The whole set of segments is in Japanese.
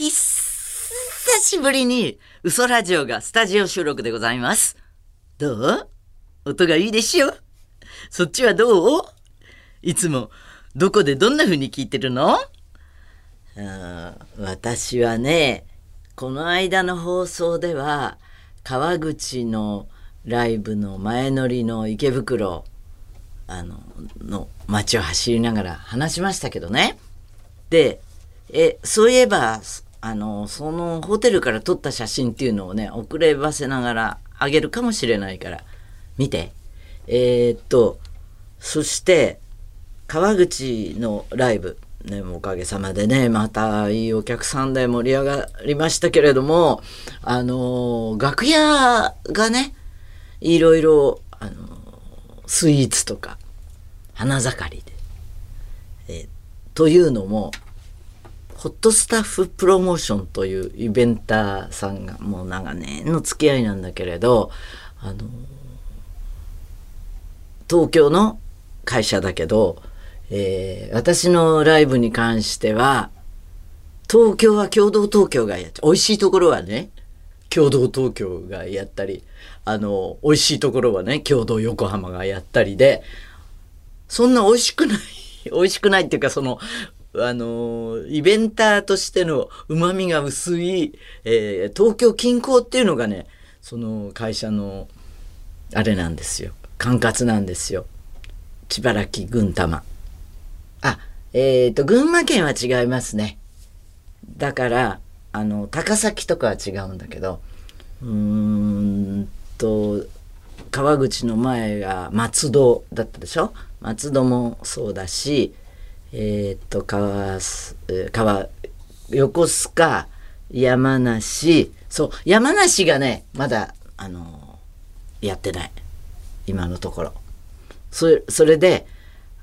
久しぶりに嘘ラジオがスタジオ収録でございます。どう？音がいいでしょ？そっちはどう？いつもどこでどんな風に聞いてるの？あー私はね、この間の放送では川口のライブの前乗りの池袋あのの街を走りながら話しましたけどね。で、え、そういえば、あの、そのホテルから撮った写真っていうのをね、遅ればせながらあげるかもしれないから、見て。えーっと、そして、川口のライブ、ね、おかげさまでね、またいいお客さんで盛り上がりましたけれども、あの、楽屋がね、いろいろ、あの、スイーツとか、花盛りで。えーというのも、ホットスタッフプロモーションというイベンターさんがもう長年の付き合いなんだけれど、あの、東京の会社だけど、えー私のライブに関しては、東京は共同東京がやって、美味しいところはね、共同東京がやったり、あの、美味しいところはね、共同横浜がやったりで、そんな美味しくない、美味しくないっていうか、その、あの、イベンターとしての旨味が薄い、えー東京近郊っていうのがね、その会社の、あれなんですよ。管轄なんですよ。千原木郡玉。あ、えっ、と、群馬県は違いますね。だから、あの、高崎とかは違うんだけど、うーんと、川口の前が松戸だったでしょ？松戸もそうだし、えっ、と、川す、川、横須賀、山梨、そう、山梨がね、まだ、あのやってない。今のところ。それ、それで、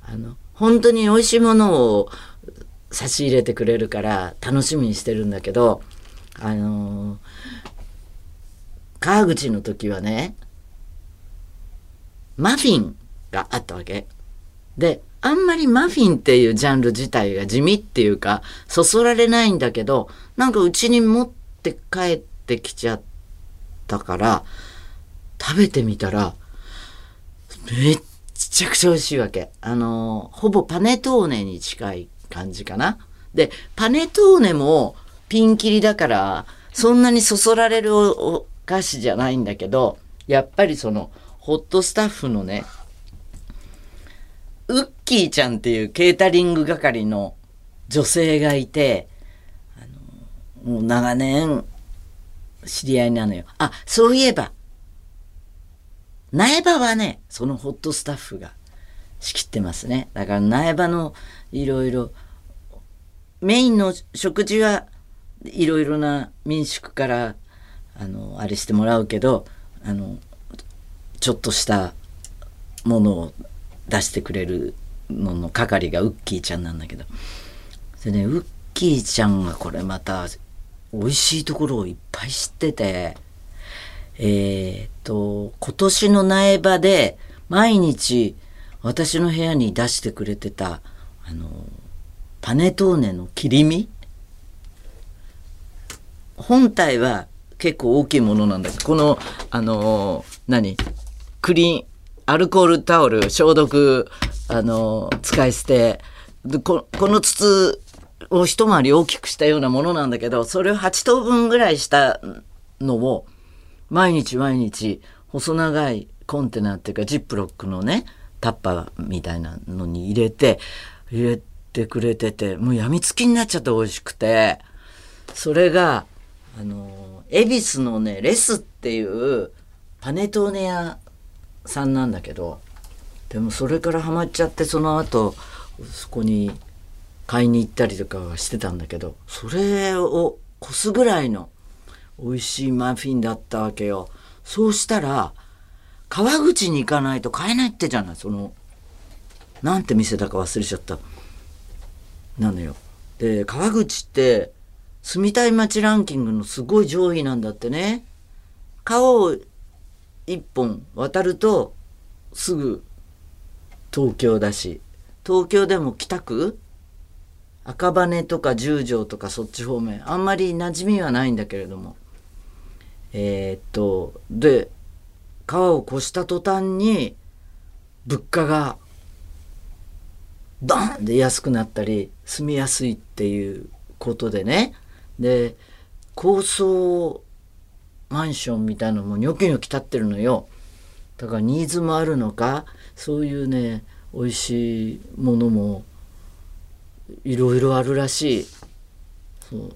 あの、本当に美味しいものを差し入れてくれるから楽しみにしてるんだけど、あの川口の時はね、マフィンがあったわけ。で、あんまりマフィンっていうジャンル自体が地味っていうか、そそられないんだけど、なんかうちに持って帰ってきちゃったから、食べてみたら、めっちゃくちゃ美味しいわけ。あの、ほぼパネトーネに近い感じかな。で、パネトーネもピンキリだから、そんなにそそられるお菓子じゃないんだけど、やっぱりその、ホットスタッフのね、ウッキーちゃんっていうケータリング係の女性がいて、あの、もう長年知り合いなのよ。あ、そういえば、苗場はね、そのホットスタッフが仕切ってますね。だから苗場のいろいろ、メインの食事はいろいろな民宿から、あの、あれしてもらうけど、あの、ちょっとしたものを出してくれるのの係がウッキーちゃんなんだけど。でね、ウッキーちゃんがこれまた美味しいところをいっぱい知ってて、えーっと、今年の苗場で毎日私の部屋に出してくれてた、あの、パネトーネの切り身。本体は結構大きいものなんだけど、この、あの、何？クリーン、アルコールタオル消毒、あの、使い捨て、でここの筒を一回り大きくしたようなものなんだけど、それを8等分ぐらいしたのを、毎日毎日細長いコンテナっていうかジップロックのねタッパーみたいなのに入れて入れてくれててもうやみつきになっちゃって美味しくて。それがあの恵比寿のねレスっていうパネトーネ屋さんなんだけどでもそれからハマっちゃってその後そこに買いに行ったりとかはしてたんだけどそれを越すぐらいの美味しいマフィンだったわけよ。そうしたら、川口に行かないと買えないってじゃない、その、なんて店だか忘れちゃった。なのよ。で、川口って、住みたい街ランキングのすごい上位なんだってね。川を一本渡ると、すぐ東京だし、東京でも北区？赤羽とか十条とかそっち方面。あんまり馴染みはないんだけれども。えーっとで川を越した途端に物価がドンで安くなったり住みやすいっていうことでね。で高層マンションみたいなのもニョキニョキ立ってるのよ。だからニーズもあるのかそういうね美味しいものもいろいろあるらしい。そう。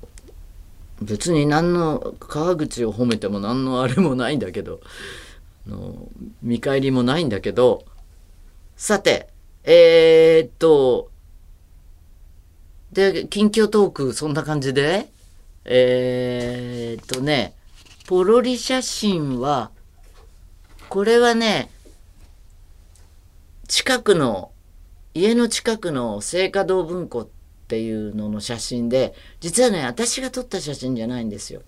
別に何の川口を褒めても何のあれもないんだけどの見返りもないんだけど。さてえー、っとで近況トークそんな感じで。えー、っとねポロリ写真はこれはね近くの家の近くの聖華堂文庫っていうのの写真で実はね私が撮った写真じゃないんですよ。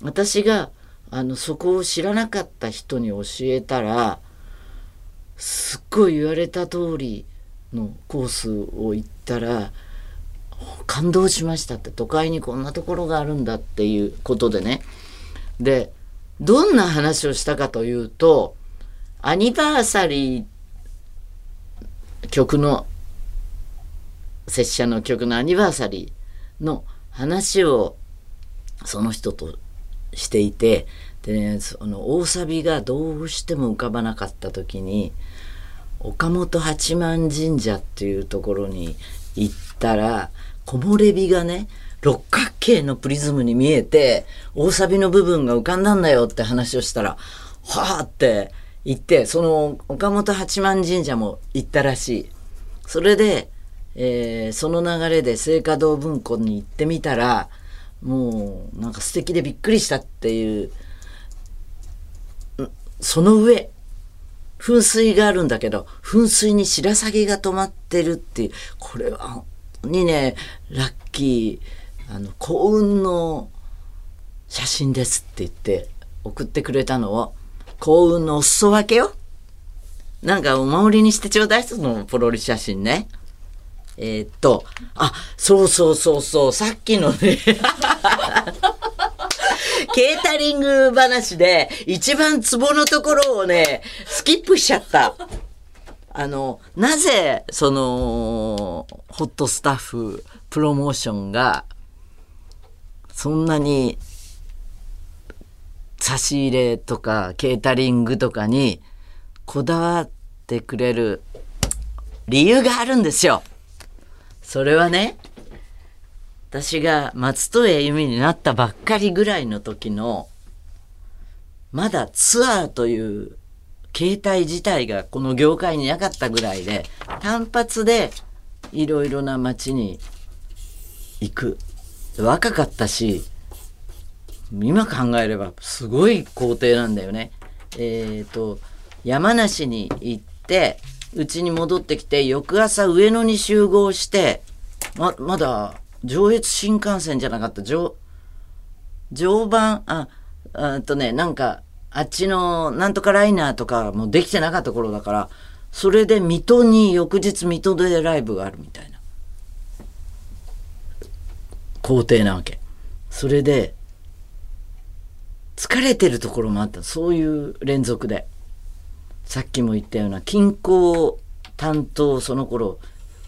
私があのそこを知らなかった人に教えたらすっごい言われた通りのコースを行ったら感動しましたって都会にこんなところがあるんだっていうことでねでどんな話をしたかというとアニバーサリー曲の拙者の曲のアニバーサリーの話をその人としていてでねその大サビがどうしても浮かばなかった時に岡本八幡神社っていうところに行ったら木漏れ日がね六角形のプリズムに見えて大サビの部分が浮かんだんだよって話をしたらはあって言ってその岡本八幡神社も行ったらしい。それで、えーその流れで聖華堂文庫に行ってみたらもうなんか素敵でびっくりしたっていうその上噴水があるんだけど噴水に白鷺が止まってるっていうこれは本当にねラッキーあの幸運の写真ですって言って送ってくれたのを幸運のお裾分けよなんかお守りにしてちょうだいそのポロリ写真ねえーっとあそうそうそうそうさっきのね ケータリング話で一番ツボのところをね、スキップしちゃった。あの、なぜ、その、ホットスタッフ、プロモーションが、そんなに、差し入れとか、ケータリングとかに、こだわってくれる理由があるんですよ。それはね、私が松任谷由実になったばっかりぐらいの時の、まだツアーという形態自体がこの業界になかったぐらいで、単発でいろいろな街に行く。若かったし、今考えればすごい工程なんだよね。えっ、と、山梨に行って、うちに戻ってきて、翌朝上野に集合して、ま、まだ上越新幹線じゃなかった、上、常磐、あ、あとね、なんか、あっちのなんとかライナーとかもできてなかった頃だから、それで水戸に翌日水戸でライブがあるみたいな工程なわけ。それで、疲れてるところもあった。そういう連続で。さっきも言ったような近郊担当その頃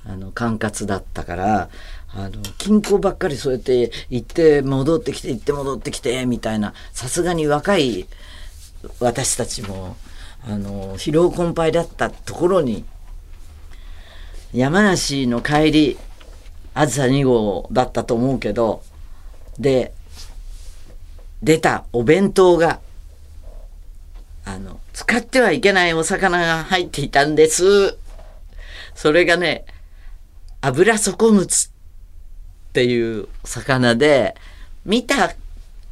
あの管轄だったからあの近郊ばっかりそうやって行って戻ってきて行って戻ってきてみたいなさすがに若い私たちもあの疲労困憊だったところに山梨の帰りあずさ2号だったと思うけどで出たお弁当があの、使ってはいけないお魚が入っていたんです。それがね、油底ムツっていう魚で、見た、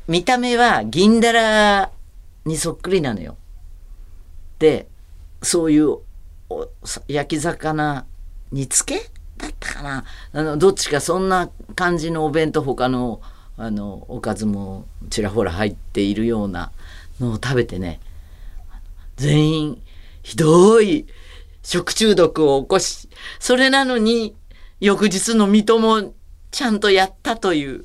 見た目は銀だらにそっくりなのよ。で、そういう焼き魚煮付けったかなあの、どっちかそんな感じのお弁当他の、あの、おかずもちらほら入っているようなのを食べてね、全員ひどい食中毒を起こし、それなのに翌日の水戸もちゃんとやったという、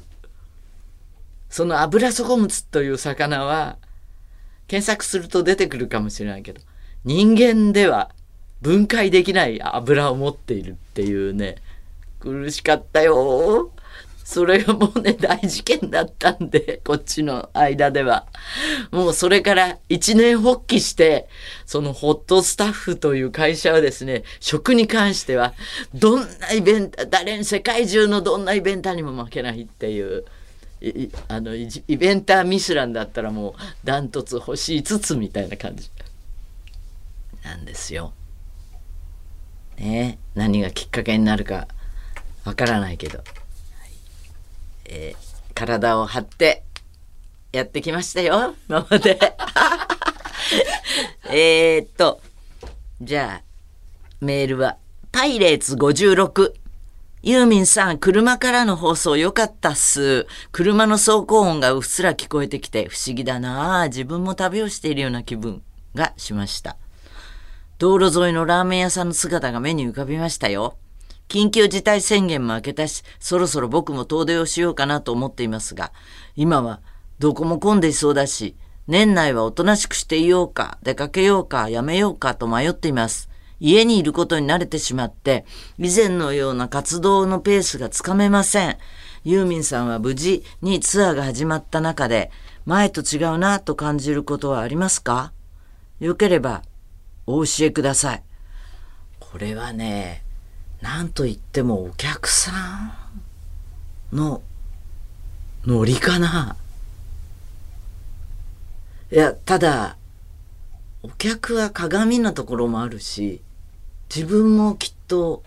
その油底ムツという魚は、検索すると出てくるかもしれないけど、人間では分解できない油を持っているっていうね、苦しかったよ。それがもうね、大事件だったんで、こっちの間では。もうそれから一年発起して、そのホットスタッフという会社はですね、食に関しては、どんなイベント、誰に世界中のどんなイベントにも負けないっていう、いあのイイベンターミシュランだったらもうダントツ星5つみたいな感じなんですよ。ね何がきっかけになるかわからないけど、えー体を張ってやってきましたよ今まで。えっとじゃあメールはパイレーツ56ユーミンさん、車からの放送良かったっす。車の走行音がうっすら聞こえてきて不思議だなあ自分も旅をしているような気分がしました。道路沿いのラーメン屋さんの姿が目に浮かびましたよ。緊急事態宣言も明けたし、そろそろ僕も遠出をしようかなと思っていますが、今はどこも混んでいそうだし、年内はおとなしくしていようか、出かけようか、やめようかと迷っています。家にいることに慣れてしまって、以前のような活動のペースがつかめません。ユーミンさんは無事にツアーが始まった中で、前と違うなと感じることはありますか？よければ、お教えください。これはね、なんと言ってもお客さんのノリかな。いや、ただ、お客は鏡のところもあるし、自分もきっと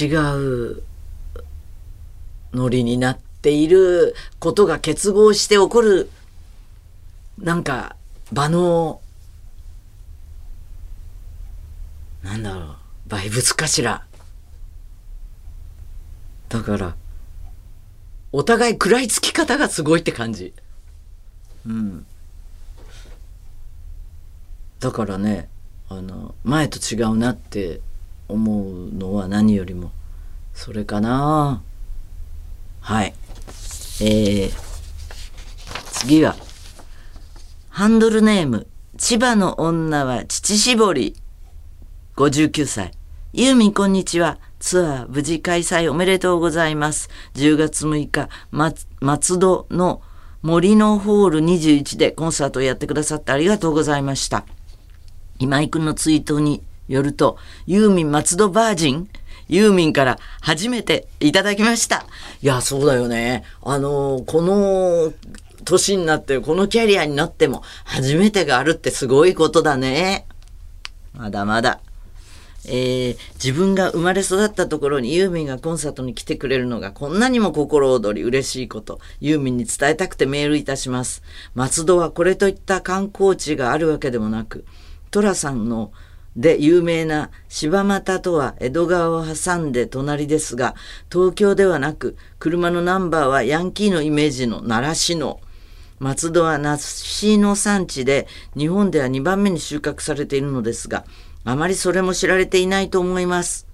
違うノリになっていることが結合して起こる、なんか場の、なんだろう、バイブスかしら。だから、お互い食らいつき方がすごいって感じ。うん。だからね、あの、前と違うなって思うのは何よりも、それかな。はい。えー、次は、ハンドルネーム、千葉の女は乳搾り。59歳。ユーミンこんにちは。ツアー無事開催おめでとうございます。10月6日、松松戸の森のホール21でコンサートをやってくださってありがとうございました。今井くんのツイートによると、ユーミン松戸バージンユーミンから初めていただきました。いや、そうだよね。あの、この年になって、このキャリアになっても初めてがあるってすごいことだね。まだまだ。えー自分が生まれ育ったところにユーミンがコンサートに来てくれるのがこんなにも心躍り嬉しいこと、ユーミンに伝えたくてメールいたします。松戸はこれといった観光地があるわけでもなく、寅さんので有名な柴又とは江戸川を挟んで隣ですが、東京ではなく、車のナンバーはヤンキーのイメージの奈良市の松戸は梨の産地で日本では2番目に収穫されているのですが、あまりそれも知られていないと思います。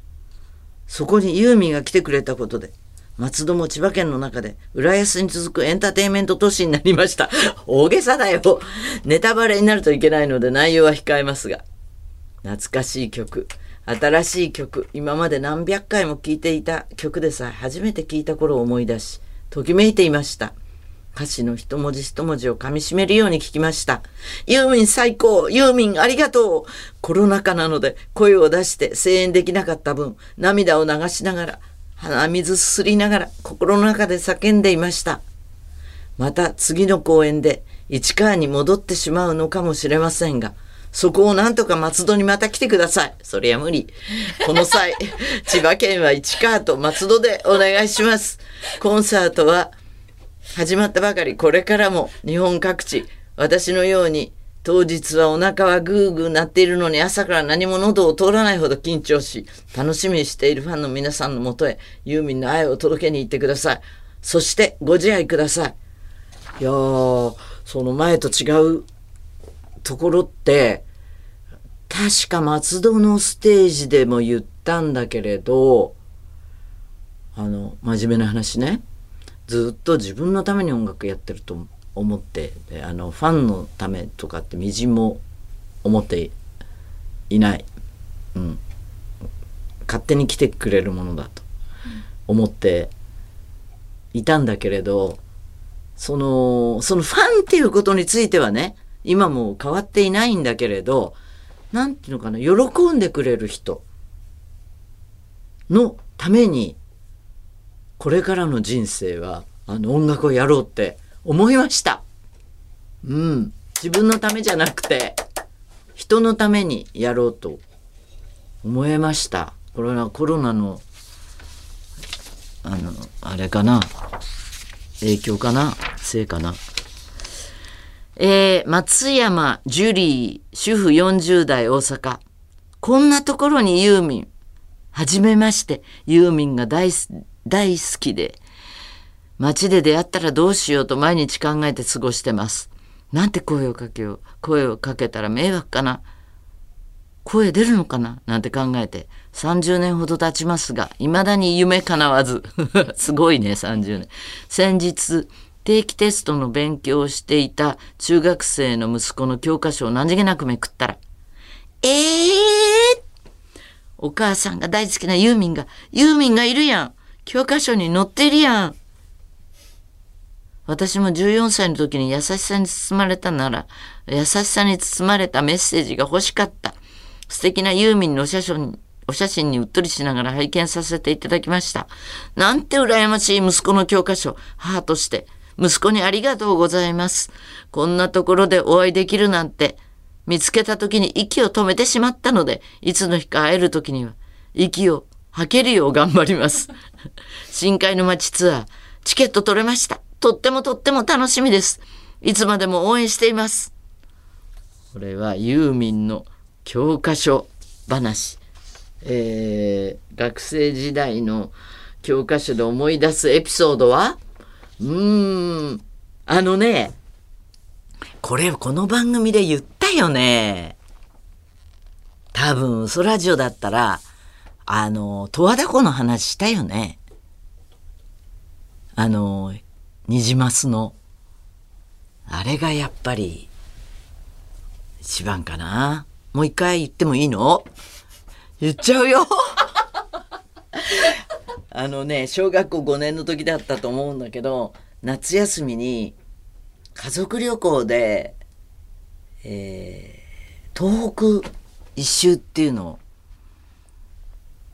そこにユーミンが来てくれたことで、松戸も千葉県の中で浦安に続くエンターテインメント都市になりました。大げさだよ。ネタバレになるといけないので内容は控えますが。懐かしい曲、新しい曲、今まで何百回も聴いていた曲でさえ初めて聴いた頃を思い出し、ときめいていました。歌詞の一文字一文字を噛み締めるように聞きました。ユーミン最高ユーミンありがとうコロナ禍なので声を出して声援できなかった分、涙を流しながら、鼻水すすりながら心の中で叫んでいました。また次の公演で市川に戻ってしまうのかもしれませんが、そこをなんとか松戸にまた来てください。そりゃ無理。この際、千葉県は市川と松戸でお願いします。コンサートは始まったばかり、これからも日本各地、私のように当日はお腹はグーグー鳴っているのに朝から何も喉を通らないほど緊張し、楽しみにしているファンの皆さんのもとへユーミンの愛を届けに行ってください。そしてご自愛ください。いやー、その前と違うところって、確か松戸のステージでも言ったんだけれど、あの真面目な話ねずっと自分のために音楽やってると思ってあのファンのためとかってみじんも思っていない、うん、勝手に来てくれるものだと思っていたんだけれどそのそのファンっていうことについてはね今も変わっていないんだけれど何て言うのかな喜んでくれる人のためにこれからの人生はあの音楽をやろうって思いました。うん。自分のためじゃなくて、人のためにやろうと思いました。これはコロナの、あの、あれかな？影響かな？せいかな？えー、松山ジュリー、主婦40代大阪。こんなところにユーミン。はじめまして、ユーミンが大好き大好きで、街で出会ったらどうしようと毎日考えて過ごしてます。なんて声をかけよう。声をかけたら迷惑かな。声出るのかな？なんて考えて30年ほど経ちますが、未だに夢叶わず。すごいね、30年。先日、定期テストの勉強をしていた中学生の息子の教科書を何気なくめくったら、えーお母さんが大好きなユーミンが、ユーミンがいるやん教科書に載ってるやん私も14歳の時に優しさに包まれたなら、優しさに包まれたメッセージが欲しかった。素敵なユーミンのお写真お写真にうっとりしながら拝見させていただきました。なんて羨ましい息子の教科書、母として。息子にありがとうございます。こんなところでお会いできるなんて、見つけた時に息を止めてしまったので、いつの日か会える時には、息を吐けるよう頑張ります。深海の街ツアー、チケット取れました。とってもとっても楽しみです。いつまでも応援しています。これはユーミンの教科書話。えー、学生時代の教科書で思い出すエピソードは？うーん、あのね、これこの番組で言ったよね。多分、嘘ラジオだったら、あの、十和田湖の話したよね。あの、ニジマスの。あれがやっぱり、一番かな。もう一回言ってもいいの？言っちゃうよ あのね、小学校5年の時だったと思うんだけど、夏休みに家族旅行で、えー、東北一周っていうのを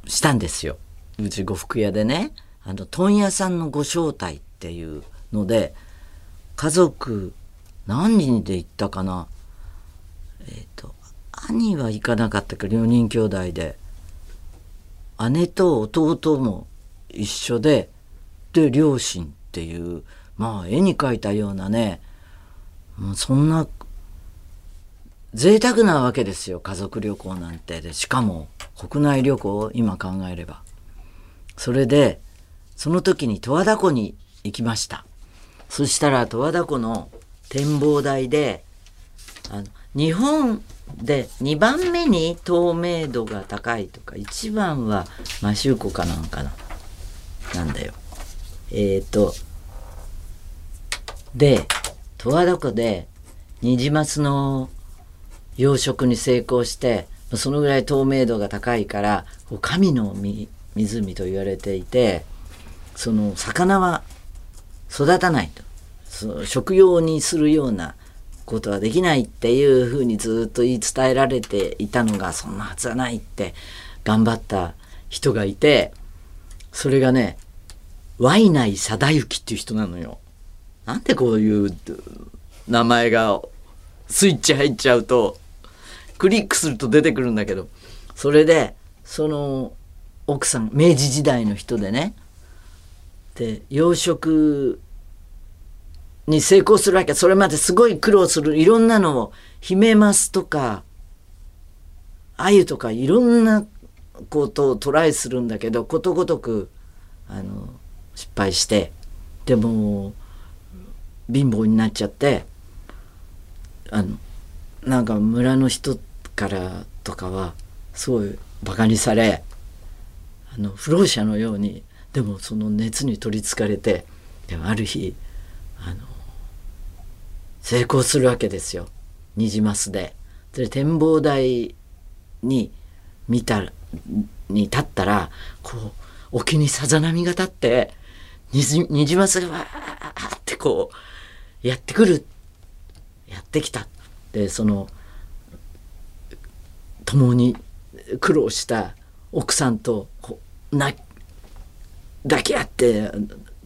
したんですよ。うち呉服屋でね、あの、問屋さんのご招待っていうので、家族何人で行ったかな。えっ、ー、と、兄は行かなかったけど、4人兄弟で、姉と弟も一緒で、で、両親っていう、まあ、絵に描いたようなね、もうそんな、贅沢なわけですよ、家族旅行なんて。で、しかも、国内旅行を今考えれば。それでその時に十和田湖に行きました。そしたら十和田湖の展望台であの日本で2番目に透明度が高いとか1番はマシューコかなんかななんだよ。えっ、ー、とで十和田湖でニジマスの養殖に成功してそのぐらい透明度が高いから神の湖と言われていてその魚は育たないとその食用にするようなことはできないっていうふうにずっと言い伝えられていたのがそんなはずはないって頑張った人がいてそれがねワイナイ貞之っていう人なのよ。なんでこういう名前がスイッチ入っちゃうとクリックすると出てくるんだけどそれでその奥さん明治時代の人でねで養殖に成功するわけ。それまですごい苦労する。いろんなのをヒメマスとか鮎とかいろんなことをトライするんだけどことごとくあの失敗してでも貧乏になっちゃってあのなんか村の人ってからとかはすごいバカにされあの不老者のようにでもその熱に取りつかれてでもある日あの成功するわけですよ。ニジマスで。で展望台に見たに立ったらこう沖にさざ波が立ってニジマスがわーってこうやってくる。やってきた。でその共に苦労した奥さんと抱き合って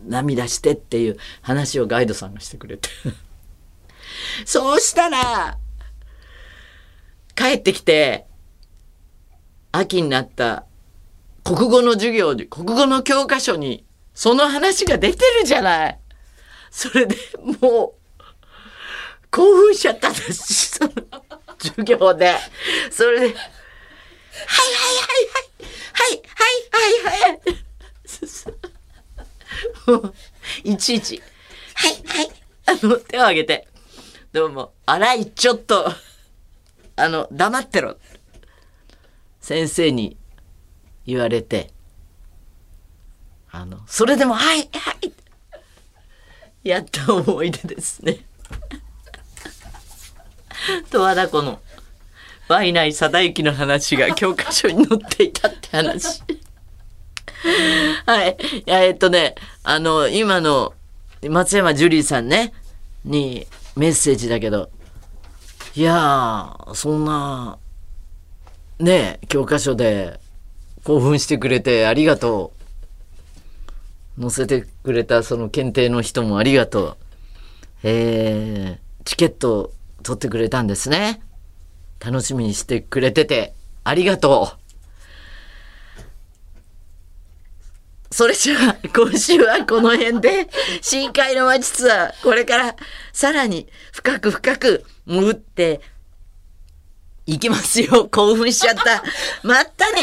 涙してっていう話をガイドさんがしてくれて そうしたら帰ってきて秋になった国語の授業に国語の教科書にその話が出てるじゃない。それでもう興奮しちゃったんです 授業で。それで、はいはいはいはい、はいはいはいはい。いちいち、はいはい。あの、手を挙げて、どうも、荒い、ちょっと、あの、黙ってろ。先生に言われて、あの、それでも、はいはい。やった思い出ですね。十和田湖のワイナイ貞之の話が教科書に載っていたって話。はい。い、えっとね、あの、今の松山ジュリーさんね、にメッセージだけど、いや、そんな、ね、教科書で興奮してくれてありがとう。載せてくれたその検定の人もありがとう。えー、チケット取ってくれたんですね。楽しみにしてくれててありがとう。それじゃあ今週はこの辺で深海の街ツアーこれからさらに深く深く潜っていきますよ興奮しちゃったまたね